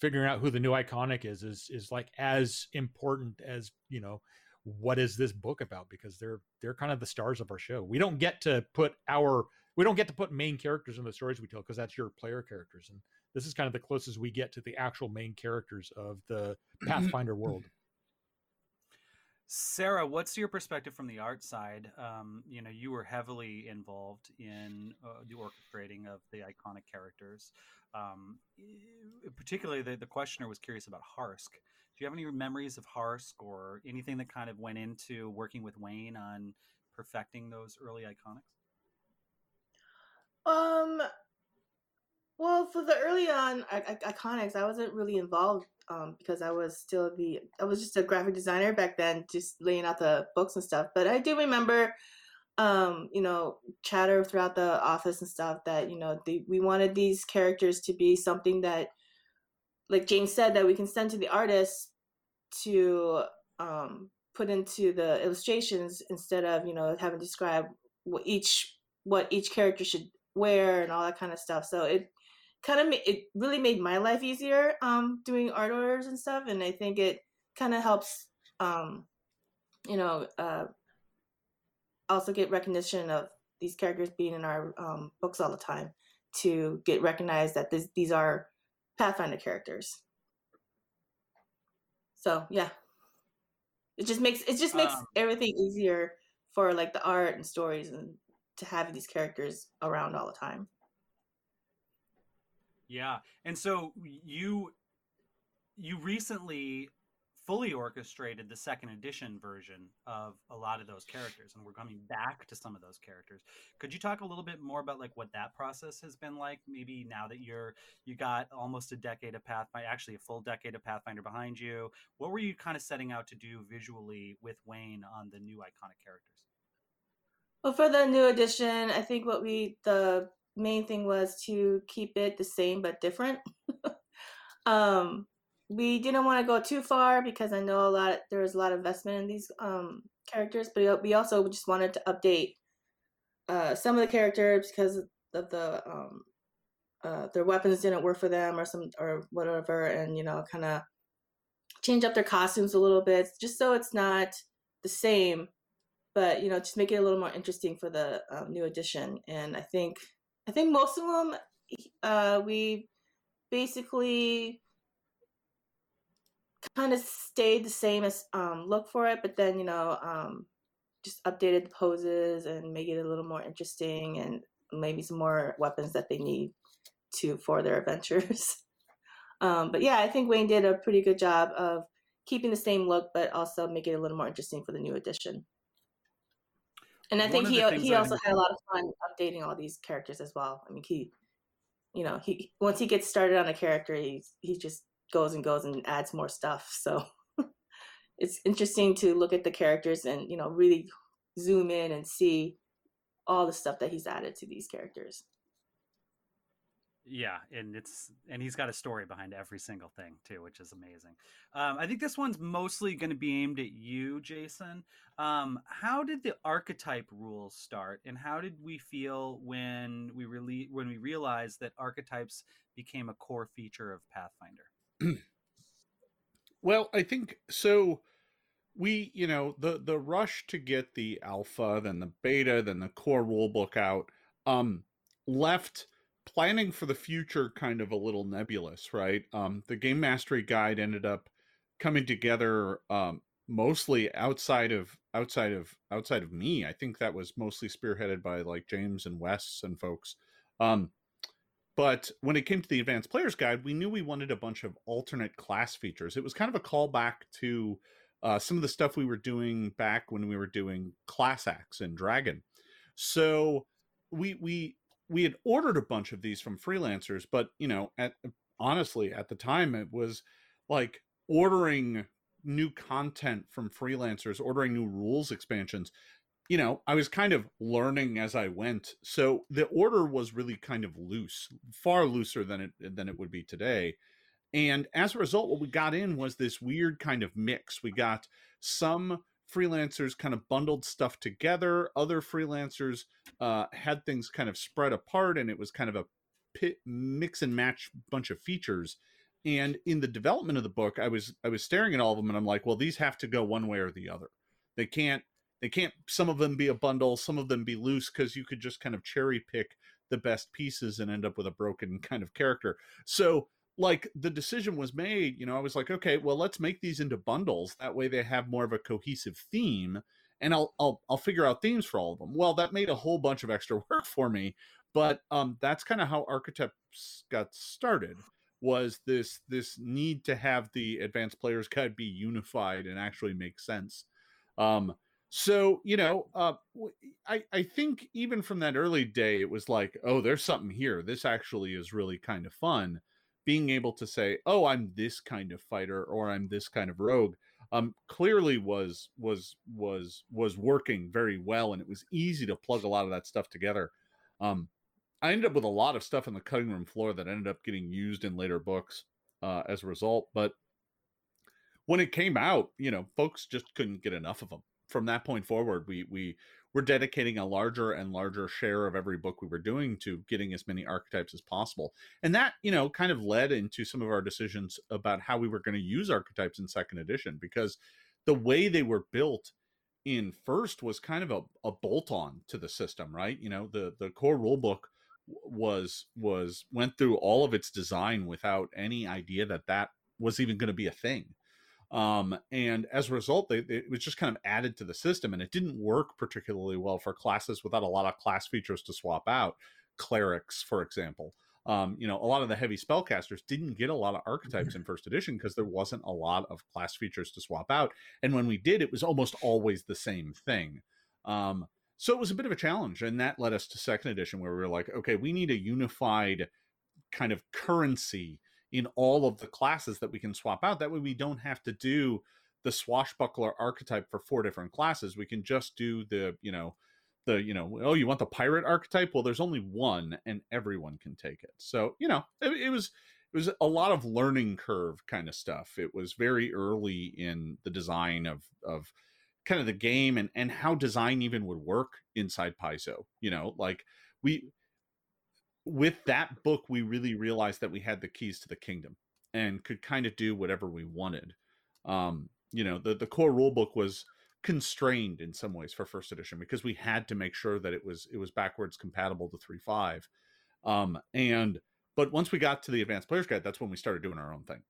figuring out who the new iconic is is is like as important as you know what is this book about because they're they're kind of the stars of our show. We don't get to put our we don't get to put main characters in the stories we tell because that's your player characters, and this is kind of the closest we get to the actual main characters of the Pathfinder world. Sarah, what's your perspective from the art side? Um, you know, you were heavily involved in uh, the orchestrating of the iconic characters. Um, e- particularly, the, the questioner was curious about Harsk. Do you have any memories of Harsk or anything that kind of went into working with Wayne on perfecting those early iconics? Um. Well, for the early on I- I- iconics, I wasn't really involved um, because I was still the I was just a graphic designer back then, just laying out the books and stuff. But I do remember, um, you know, chatter throughout the office and stuff that you know we wanted these characters to be something that, like James said, that we can send to the artists to um, put into the illustrations instead of you know having to describe what each what each character should wear and all that kind of stuff. So it kind of ma- it really made my life easier um doing art orders and stuff and i think it kind of helps um you know uh also get recognition of these characters being in our um books all the time to get recognized that this, these are pathfinder characters. So yeah, it just makes it just makes Um, everything easier for like the art and stories and to have these characters around all the time. Yeah. And so you you recently fully orchestrated the second edition version of a lot of those characters and we're coming back to some of those characters. Could you talk a little bit more about like what that process has been like maybe now that you're you got almost a decade of Pathfinder actually a full decade of Pathfinder behind you. What were you kind of setting out to do visually with Wayne on the new iconic characters? Well, for the new edition, I think what we the main thing was to keep it the same but different. um, we didn't want to go too far because I know a lot there was a lot of investment in these um, characters, but we also just wanted to update uh, some of the characters because of the um, uh, their weapons didn't work for them or some or whatever, and you know, kind of change up their costumes a little bit just so it's not the same but you know just make it a little more interesting for the um, new edition and i think i think most of them uh, we basically kind of stayed the same as um, look for it but then you know um, just updated the poses and make it a little more interesting and maybe some more weapons that they need to for their adventures. Um, but yeah i think wayne did a pretty good job of keeping the same look but also make it a little more interesting for the new edition and I think he he also had a lot of fun updating all these characters as well. I mean, he, you know, he once he gets started on a character, he he just goes and goes and adds more stuff. So it's interesting to look at the characters and you know really zoom in and see all the stuff that he's added to these characters. Yeah, and it's and he's got a story behind every single thing too, which is amazing. Um, I think this one's mostly going to be aimed at you, Jason. Um, how did the archetype rules start, and how did we feel when we really when we realized that archetypes became a core feature of Pathfinder? Well, I think so. We, you know, the the rush to get the alpha, then the beta, then the core rulebook out, um, left planning for the future kind of a little nebulous, right? Um, the game mastery guide ended up coming together um, mostly outside of outside of outside of me. I think that was mostly spearheaded by like James and Wes and folks. Um, but when it came to the advanced players guide, we knew we wanted a bunch of alternate class features. It was kind of a callback to uh, some of the stuff we were doing back when we were doing class acts and Dragon. So we we we had ordered a bunch of these from freelancers, but you know, at honestly at the time it was like ordering new content from freelancers, ordering new rules expansions. You know, I was kind of learning as I went. So the order was really kind of loose, far looser than it than it would be today. And as a result, what we got in was this weird kind of mix. We got some freelancers kind of bundled stuff together. Other freelancers uh, had things kind of spread apart, and it was kind of a pit, mix and match bunch of features. And in the development of the book, I was I was staring at all of them, and I'm like, well, these have to go one way or the other. They can't they can't. Some of them be a bundle, some of them be loose, because you could just kind of cherry pick the best pieces and end up with a broken kind of character. So like the decision was made, you know, I was like, okay, well, let's make these into bundles. That way they have more of a cohesive theme and I'll I'll I'll figure out themes for all of them. Well, that made a whole bunch of extra work for me, but um that's kind of how archetypes got started was this this need to have the advanced players guide be unified and actually make sense. Um so you know uh I, I think even from that early day it was like oh there's something here this actually is really kind of fun being able to say oh i'm this kind of fighter or i'm this kind of rogue um clearly was was was was working very well and it was easy to plug a lot of that stuff together. Um i ended up with a lot of stuff on the cutting room floor that ended up getting used in later books uh as a result but when it came out you know folks just couldn't get enough of them from that point forward we we were dedicating a larger and larger share of every book we were doing to getting as many archetypes as possible. And that you know kind of led into some of our decisions about how we were going to use archetypes in second edition because the way they were built in first was kind of a, a bolt on to the system right? You know the the core rule book was was went through all of its design without any idea that that was even going to be a thing Um, and as a result, they, they, it was just kind of added to the system, and it didn't work particularly well for classes without a lot of class features to swap out. Clerics, for example, um, you know, a lot of the heavy spellcasters didn't get a lot of archetypes in first edition because there wasn't a lot of class features to swap out. And when we did, it was almost always the same thing. Um, so it was a bit of a challenge. And that led us to second edition, where we were like, okay, we need a unified kind of currency in all of the classes that we can swap out. That way we don't have to do the swashbuckler archetype for four different classes. We can just do the, you know, the you know oh you want the pirate archetype well there's only one and everyone can take it so you know it, it, was it was a lot of learning curve kind of stuff it was very early in the design of of kind of the game and and how design even would work inside paizo you know like we with that book we really realized that we had the keys to the kingdom and could kind of do whatever we wanted. Um you know the the core rule book was constrained in some ways for first edition because we had to make sure that it was it was backwards compatible to 3.5 um and but once we got to the advanced players guide that's when we started doing our own thing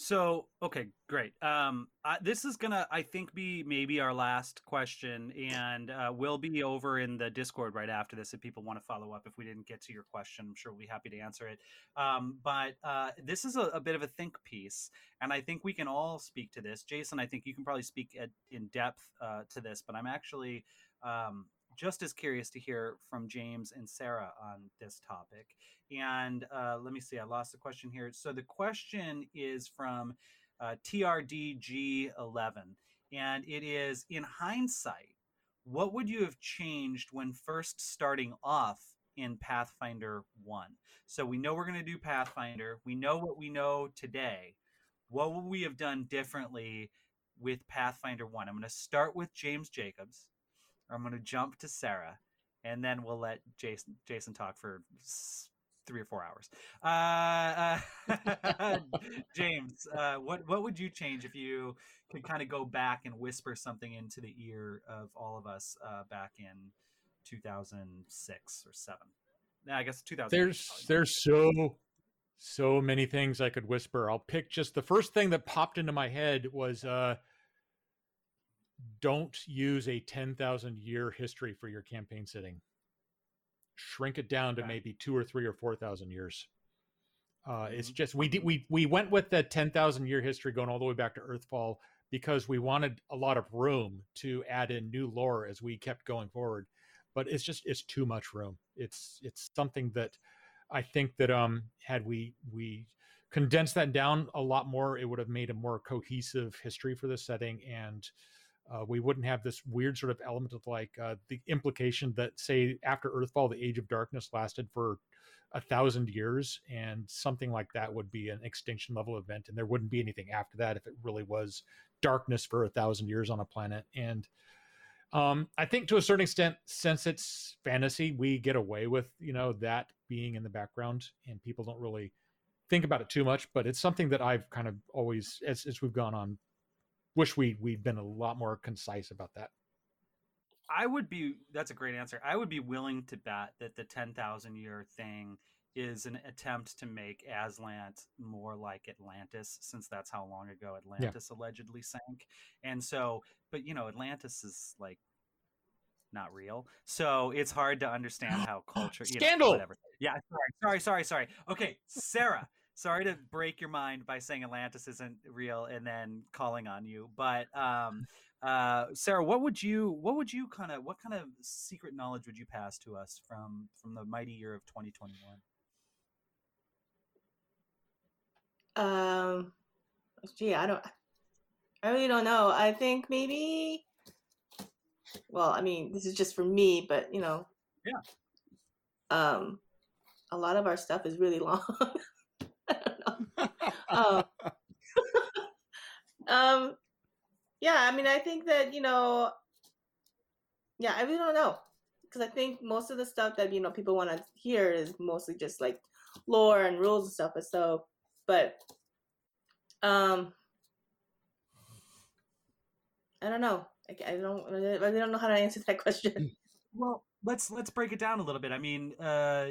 so okay, great. Um, I, this is gonna, I think, be maybe our last question, and uh, we'll be over in the Discord right after this if people want to follow up. If we didn't get to your question, I'm sure we'll be happy to answer it. Um, but uh, this is a, a, bit of a think piece, and I think we can all speak to this. Jason, I think you can probably speak at, in depth uh, to this, but I'm actually um, just as curious to hear from James and Sarah on this topic. And uh, let me see, I lost the question here. So the question is from uh, TRDG11, and it is in hindsight, what would you have changed when first starting off in Pathfinder 1? So we know we're going to do Pathfinder, we know what we know today. What would we have done differently with Pathfinder 1? I'm going to start with James Jacobs I'm going to jump to Sarah, and then we'll let Jason Jason talk for three or four hours. Uh, uh, James, uh, what what would you change if you could kind of go back and whisper something into the ear of all of us uh, back in 2006 or seven? Yeah, I guess 2000. There's there's so so many things I could whisper. I'll pick just the first thing that popped into my head was uh, don't use a 10,000 year history for your campaign setting. Shrink it down to maybe two or three or 4,000 years. Uh, mm-hmm. It's just, we, we, we went with the 10,000 year history going all the way back to Earthfall because we wanted a lot of room to add in new lore as we kept going forward. But it's just, it's too much room. It's, it's something that I think that, um, had we, we, condensed that down a lot more, it would have made a more cohesive history for the setting and uh, we wouldn't have this weird sort of element of like uh, the implication that say after earthfall the age of darkness lasted for a thousand years and something like that would be an extinction level event and there wouldn't be anything after that if it really was darkness for a thousand years on a planet. And um, i think to a certain extent since it's fantasy we get away with you know that being in the background and people don't really think about it too much but it's something that i've kind of always as, as we've gone on wish we we'd been a lot more concise about that. I would be. That's a great answer. I would be willing to bet that the ten thousand year thing is an attempt to make Azlant more like Atlantis, since that's how long ago Atlantis yeah. allegedly sank. And so, but you know, Atlantis is like not real, so it's hard to understand how culture. Scandal. know, whatever. Yeah. Sorry. Sorry. Sorry. Sorry. Okay, Sarah sorry to break your mind by saying Atlantis isn't real and then calling on you, but um, uh, Sarah, what would you what would you kind of what kind of secret knowledge would you pass to us from from the mighty year of 2021? Um, gee, I don't, I really don't know. I think maybe. Well, I mean, this is just for me, but you know, yeah. Um, a lot of our stuff is really long. Um, um, yeah, I mean, I think that you know, yeah, I really don't know because I think most of the stuff that you know people want to hear is mostly just like lore and rules and stuff. So, but um, I don't know. I, I don't. I don't know how to answer that question. Well, let's let's break it down a little bit. I mean, uh,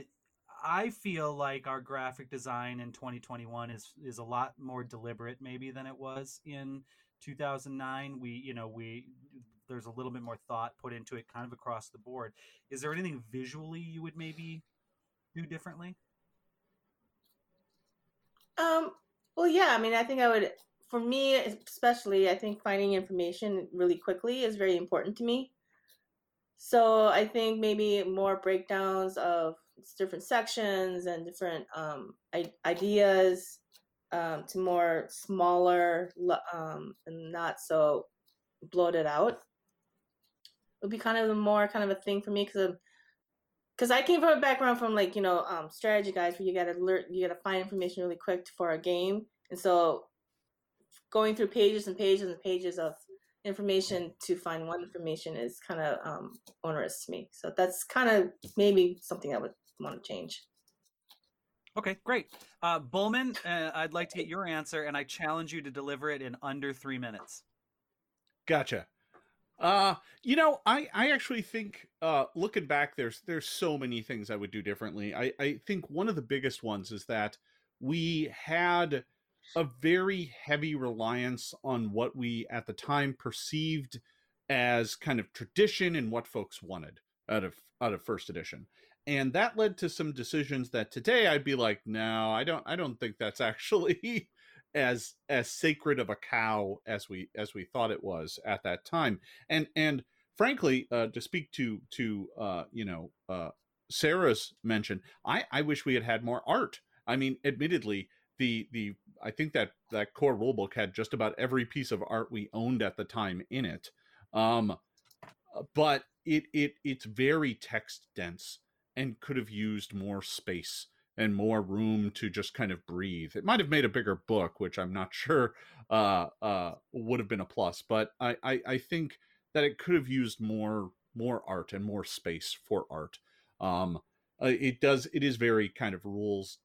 I feel like our graphic design in 2021 is is a lot more deliberate maybe than it was in 2009. We you know we there's a little bit more thought put into it kind of across the board. Is there anything visually you would maybe do differently? Um, well, yeah, I mean, I think I would, for me especially, I think finding information really quickly is very important to me. So I think maybe more breakdowns of different sections and different um, I- ideas um, to more smaller um, and not so bloated out It would be kind of more kind of a thing for me because because I came from a background from like you know um, strategy guys where you gotta learn you gotta find information really quick for a game, and so going through pages and pages and pages of information to find one information is kind of um, onerous to me. So that's kind of maybe something I would want to change. Okay, great. Uh, Bulmahn, uh, I'd like to get your answer, and I challenge you to deliver it in under three minutes. Gotcha. Uh, you know, I I actually think uh looking back there's there's so many things I would do differently. I I think one of the biggest ones is that we had a very heavy reliance on what we at the time perceived as kind of tradition and what folks wanted out of out of first edition. And that led to some decisions that today I'd be like, no, I don't I don't think that's actually as as sacred of a cow as we as we thought it was at that time. And and frankly uh to speak to to uh you know uh sarah's mention i i wish we had had more art. I mean admittedly the the i think that that core rulebook had just about every piece of art we owned at the time in it. Um uh, but it it it's very text dense and could have used more space and more room to just kind of breathe. It might have made a bigger book, which I'm not sure uh, uh, would have been a plus, but I, I, I, think that it could have used more more art and more space for art. Um, uh, it does. It is very kind of rules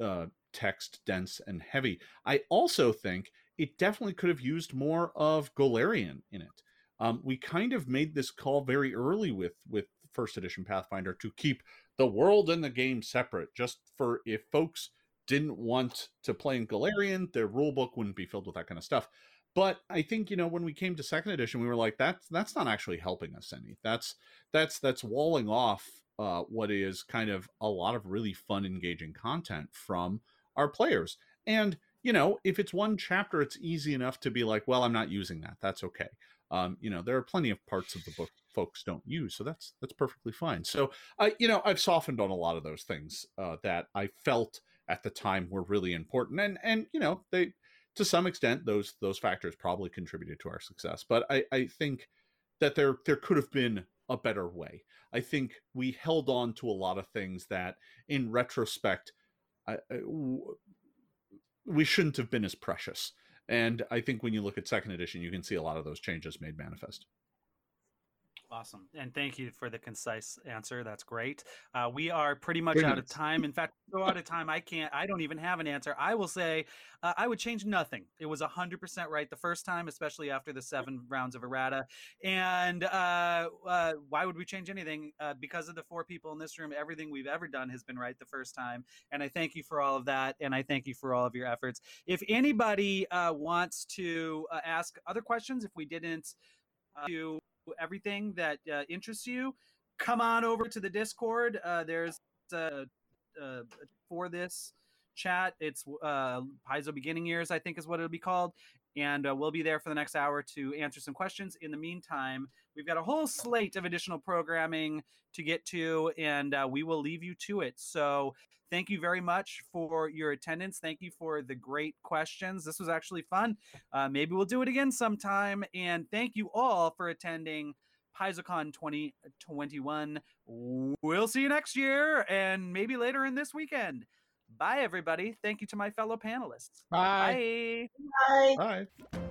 uh, text dense and heavy. I also think it definitely could have used more of Golarion in it. Um, we kind of made this call very early with with first edition Pathfinder to keep the world and the game separate, just for if folks didn't want to play in Golarion, their rule book wouldn't be filled with that kind of stuff. But I think you know when we came to second edition, we were like, that's that's not actually helping us any. That's that's that's walling off uh, what is kind of a lot of really fun, engaging content from our players. And you know, if it's one chapter, it's easy enough to be like, well, I'm not using that. That's okay. Um, you know, there are plenty of parts of the book folks don't use. So that's that's perfectly fine. So I, you know, I've softened on a lot of those things uh, that I felt at the time were really important, and and you know they to some extent those those factors probably contributed to our success. But I I think that there there could have been a better way. I think we held on to a lot of things that, in retrospect, I, I, we shouldn't have been as precious. And I think when you look at second edition, you can see a lot of those changes made manifest. Awesome. And thank you for the concise answer. That's great. Uh, we are pretty much out of time. In fact, so out of time, I can't, I don't even have an answer. I will say uh, I would change nothing. It was 100% right the first time, especially after the seven rounds of errata. And uh, uh, why would we change anything? Uh, because of the four people in this room, everything we've ever done has been right the first time. And I thank you for all of that. And I thank you for all of your efforts. If anybody uh, wants to ask other questions, if we didn't, do everything that uh, interests you, come on over to the Discord. Uh, there's uh, uh for this chat. It's uh, Paizo Beginning Years, I think is what it'll be called. And uh, we'll be there for the next hour to answer some questions. In the meantime, we've got a whole slate of additional programming to get to, and uh, we will leave you to it. So thank you very much for your attendance. Thank you for the great questions. This was actually fun. Uh, maybe we'll do it again sometime. And thank you all for attending PaizoCon 2021. We'll see you next year and maybe later in this weekend. Bye, everybody. Thank you to my fellow panelists. Bye. Bye. Bye.